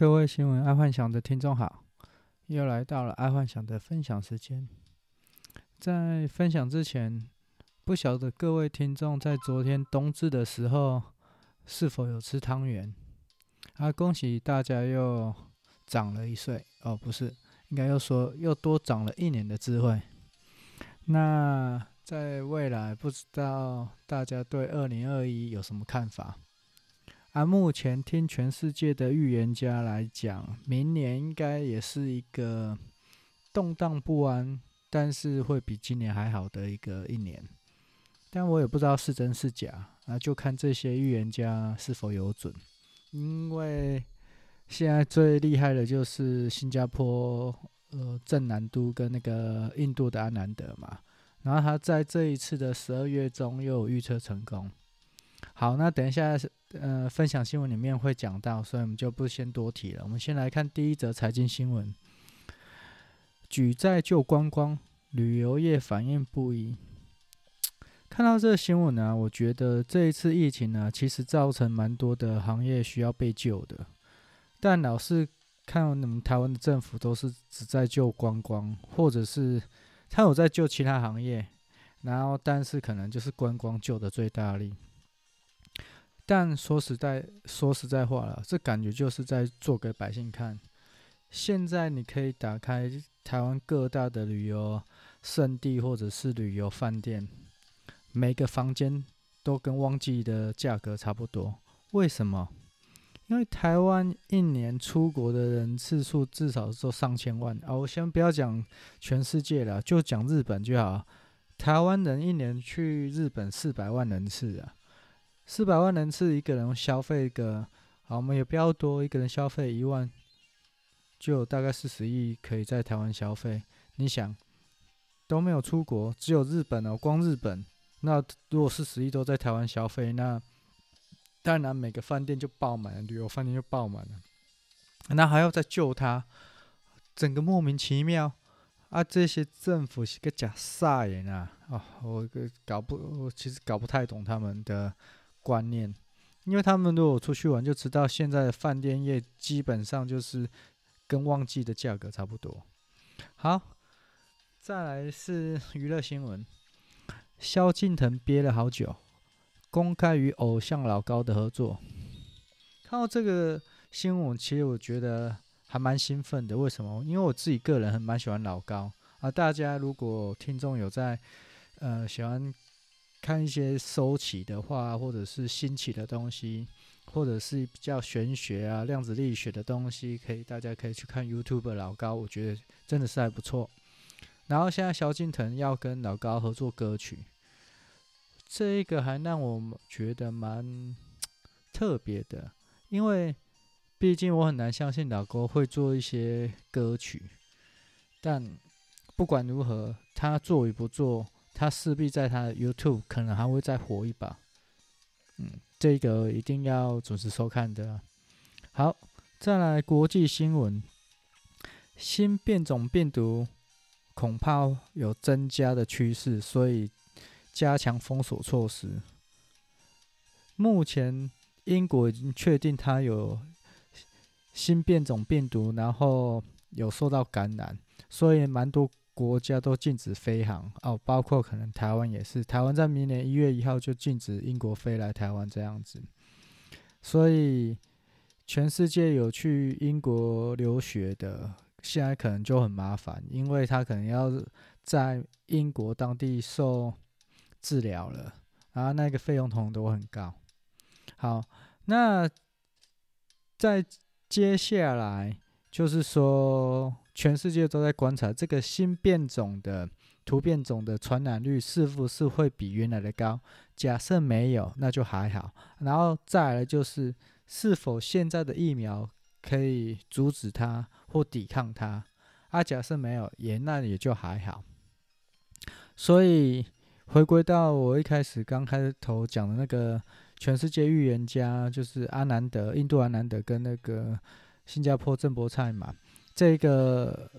各位新闻爱幻想的听众好，又来到了爱幻想的分享时间。在分享之前，不晓得各位听众在昨天冬至的时候是否有吃汤圆？啊，恭喜大家又长了一岁哦，不是，应该又说又多长了一年的智慧。那在未来，不知道大家对二零二一有什么看法？按、啊、目前听全世界的预言家来讲，明年应该也是一个动荡不安，但是会比今年还好的一个一年。但我也不知道是真是假，那就看这些预言家是否有准。因为现在最厉害的就是新加坡呃郑南都跟那个印度的阿南德嘛，然后他在这一次的十二月中又有预测成功。好，那等一下，呃，分享新闻里面会讲到，所以我们就不先多提了。我们先来看第一则财经新闻：举债救观光，旅游业反应不一。看到这个新闻呢，我觉得这一次疫情呢，其实造成蛮多的行业需要被救的。但老是看你们台湾的政府都是只在救观光，或者是他有在救其他行业，然后但是可能就是观光救的最大力。但说实在，说实在话了，这感觉就是在做给百姓看。现在你可以打开台湾各大的旅游胜地或者是旅游饭店，每个房间都跟旺季的价格差不多。为什么？因为台湾一年出国的人次数至少是上千万啊！我先不要讲全世界了，就讲日本就好。台湾人一年去日本四百万人次啊。四百万人次，一个人消费个，好，我们也不要多，一个人消费一万，就有大概四十亿可以在台湾消费。你想，都没有出国，只有日本哦，光日本，那如果四十亿都在台湾消费，那当然每个饭店就爆满了，旅游饭店就爆满了，那还要再救他，整个莫名其妙啊！这些政府是个假煞人啊！哦，我搞不，我其实搞不太懂他们的。观念，因为他们如果出去玩，就知道现在的饭店业基本上就是跟旺季的价格差不多。好，再来是娱乐新闻，萧敬腾憋了好久，公开与偶像老高的合作。看到这个新闻，其实我觉得还蛮兴奋的。为什么？因为我自己个人还蛮喜欢老高啊。大家如果听众有在呃喜欢。看一些收起的话，或者是新奇的东西，或者是比较玄学啊、量子力学的东西，可以大家可以去看 YouTube 老高，我觉得真的是还不错。然后现在萧敬腾要跟老高合作歌曲，这一个还让我觉得蛮特别的，因为毕竟我很难相信老高会做一些歌曲，但不管如何，他做与不做。他势必在他的 YouTube 可能还会再火一把，嗯，这个一定要准时收看的。好，再来国际新闻，新变种病毒恐怕有增加的趋势，所以加强封锁措施。目前英国已经确定它有新变种病毒，然后有受到感染，所以蛮多。国家都禁止飞航哦，包括可能台湾也是。台湾在明年一月一号就禁止英国飞来台湾这样子，所以全世界有去英国留学的，现在可能就很麻烦，因为他可能要在英国当地受治疗了，然后那个费用通通都很高。好，那在接下来就是说。全世界都在观察这个新变种的突变种的传染率是不是会比原来的高？假设没有，那就还好。然后再来就是，是否现在的疫苗可以阻止它或抵抗它？啊，假设没有，也那也就还好。所以回归到我一开始刚开头讲的那个全世界预言家，就是阿南德、印度阿南德跟那个新加坡郑伯灿嘛。这个，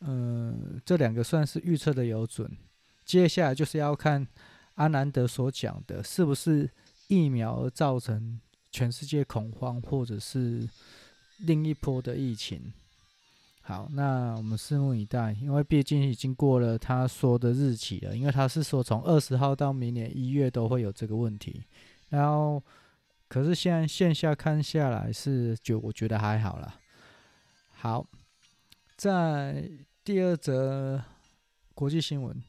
嗯，这两个算是预测的有准。接下来就是要看阿南德所讲的，是不是疫苗而造成全世界恐慌，或者是另一波的疫情。好，那我们拭目以待，因为毕竟已经过了他说的日期了，因为他是说从二十号到明年一月都会有这个问题。然后，可是现在线下看下来是就我觉得还好啦。好，在第二则国际新闻，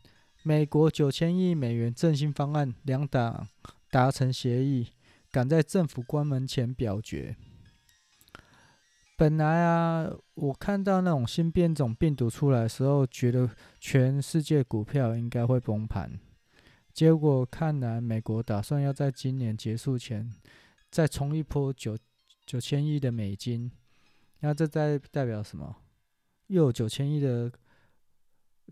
美国九千亿美元振兴方案，两党达成协议，赶在政府关门前表决。本来啊，我看到那种新变种病毒出来的时候，觉得全世界股票应该会崩盘。结果看来，美国打算要在今年结束前再冲一波九九千亿的美金。那这代代表什么？又有九千亿的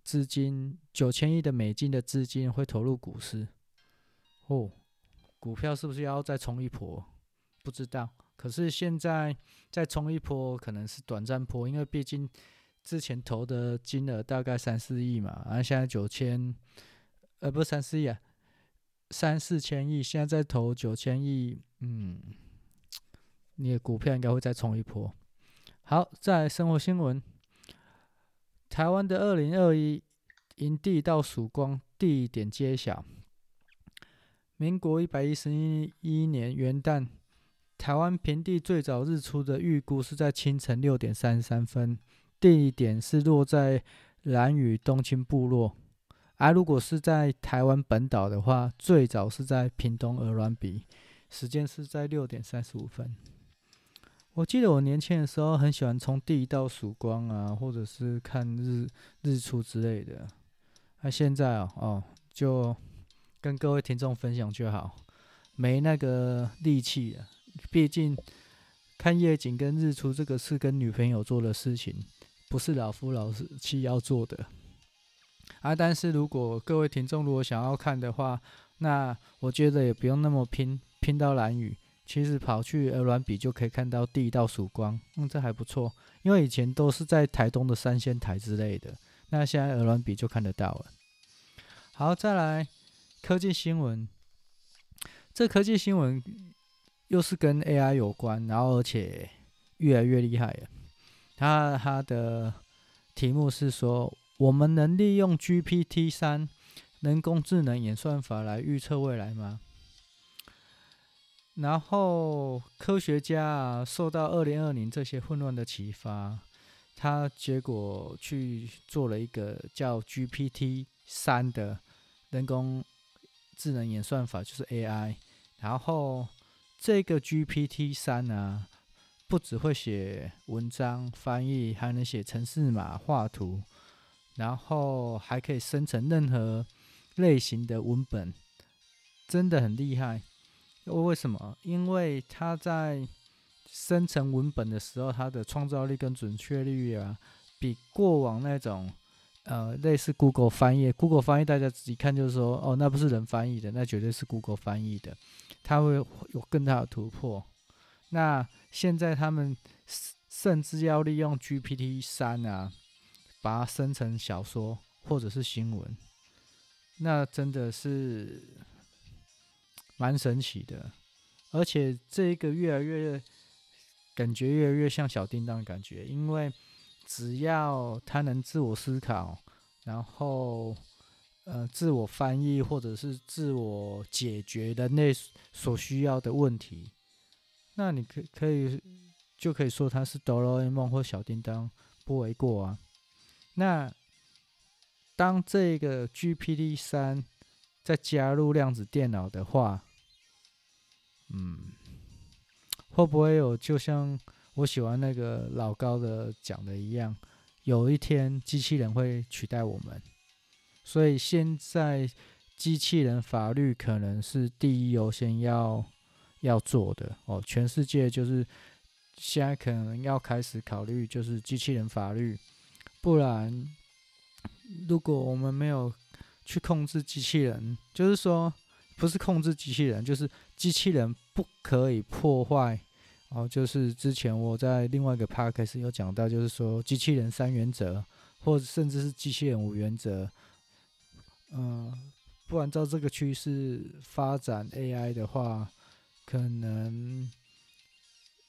资金，九千亿的美金的资金会投入股市。哦，股票是不是要再冲一波？不知道。可是现在再冲一波可能是短暂波，因为毕竟之前投的金额大概三四亿嘛，然后现在九千，呃，不是三四亿啊，三四千亿，现在再投九千亿，嗯，你的股票应该会再冲一波。好，再来生活新闻，台湾的二零二一迎第一道曙光地点揭晓，民国一百一十一年元旦。台湾平地最早日出的预估是在清晨六点三十三分，地点是落在兰屿东青部落。而、如果是在台湾本岛的话，最早是在屏东鹅銮鼻，时间是在六点三十五分。我记得我年轻的时候很喜欢冲第一道曙光啊，或者是看日日出之类的。那、现在哦哦，就跟各位听众分享就好，没那个力气了。毕竟看夜景跟日出这个是跟女朋友做的事情，不是老夫老妻要做的啊。但是如果各位听众如果想要看的话，那我觉得也不用那么拼，拼到蓝雨，其实跑去鹅銮鼻就可以看到第一道曙光，嗯，这还不错。因为以前都是在台东的三仙台之类的，那现在鹅銮鼻就看得到了。好，再来科技新闻，这科技新闻。又是跟 AI 有关，然后而且越来越厉害了。它它的题目是说，我们能利用 GPT 三人工智能演算法来预测未来吗？然后科学家啊，受到二零二零这些混乱的启发，他结果去做了一个叫 GPT 三的人工智能演算法，就是 AI，然后。这个 GPT 三啊，不只会写文章翻译，还能写程式码、画图，然后还可以生成任何类型的文本，真的很厉害。为什么？因为他在生成文本的时候，它的创造力跟准确率啊，比过往那种呃类似 Google 翻译，Google 翻译大家自己看就是说，哦，那不是人翻译的，那绝对是 Google 翻译的。它会有更大的突破。那现在他们甚至要利用 GPT 三啊，把它生成小说或者是新闻，那真的是蛮神奇的。而且这一个越来越感觉越来越像小叮当的感觉，因为只要它能自我思考，然后。呃，自我翻译或者是自我解决的那所需要的问题，那你可可以就可以说它是哆啦 A 梦或小叮当，不为过啊。那当这个 GPT 三再加入量子电脑的话，嗯，会不会有就像我喜欢那个老高的讲的一样，有一天机器人会取代我们？所以现在机器人法律可能是第一优先要要做的哦。全世界就是现在可能要开始考虑就是机器人法律，不然如果我们没有去控制机器人，就是说不是控制机器人，就是机器人不可以破坏哦。就是之前我在另外一个 podcast 有讲到，就是说机器人三原则，或者甚至是机器人五原则。嗯，不按照这个趋势发展 AI 的话，可能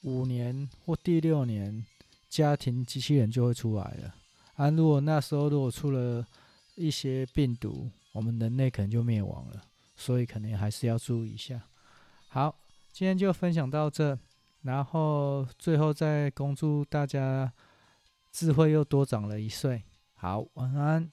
五年或第六年，家庭机器人就会出来了。啊，如果那时候如果出了一些病毒，我们人类可能就灭亡了。所以可能还是要注意一下。好，今天就分享到这，然后最后再恭祝大家智慧又多长了一岁。好，晚安。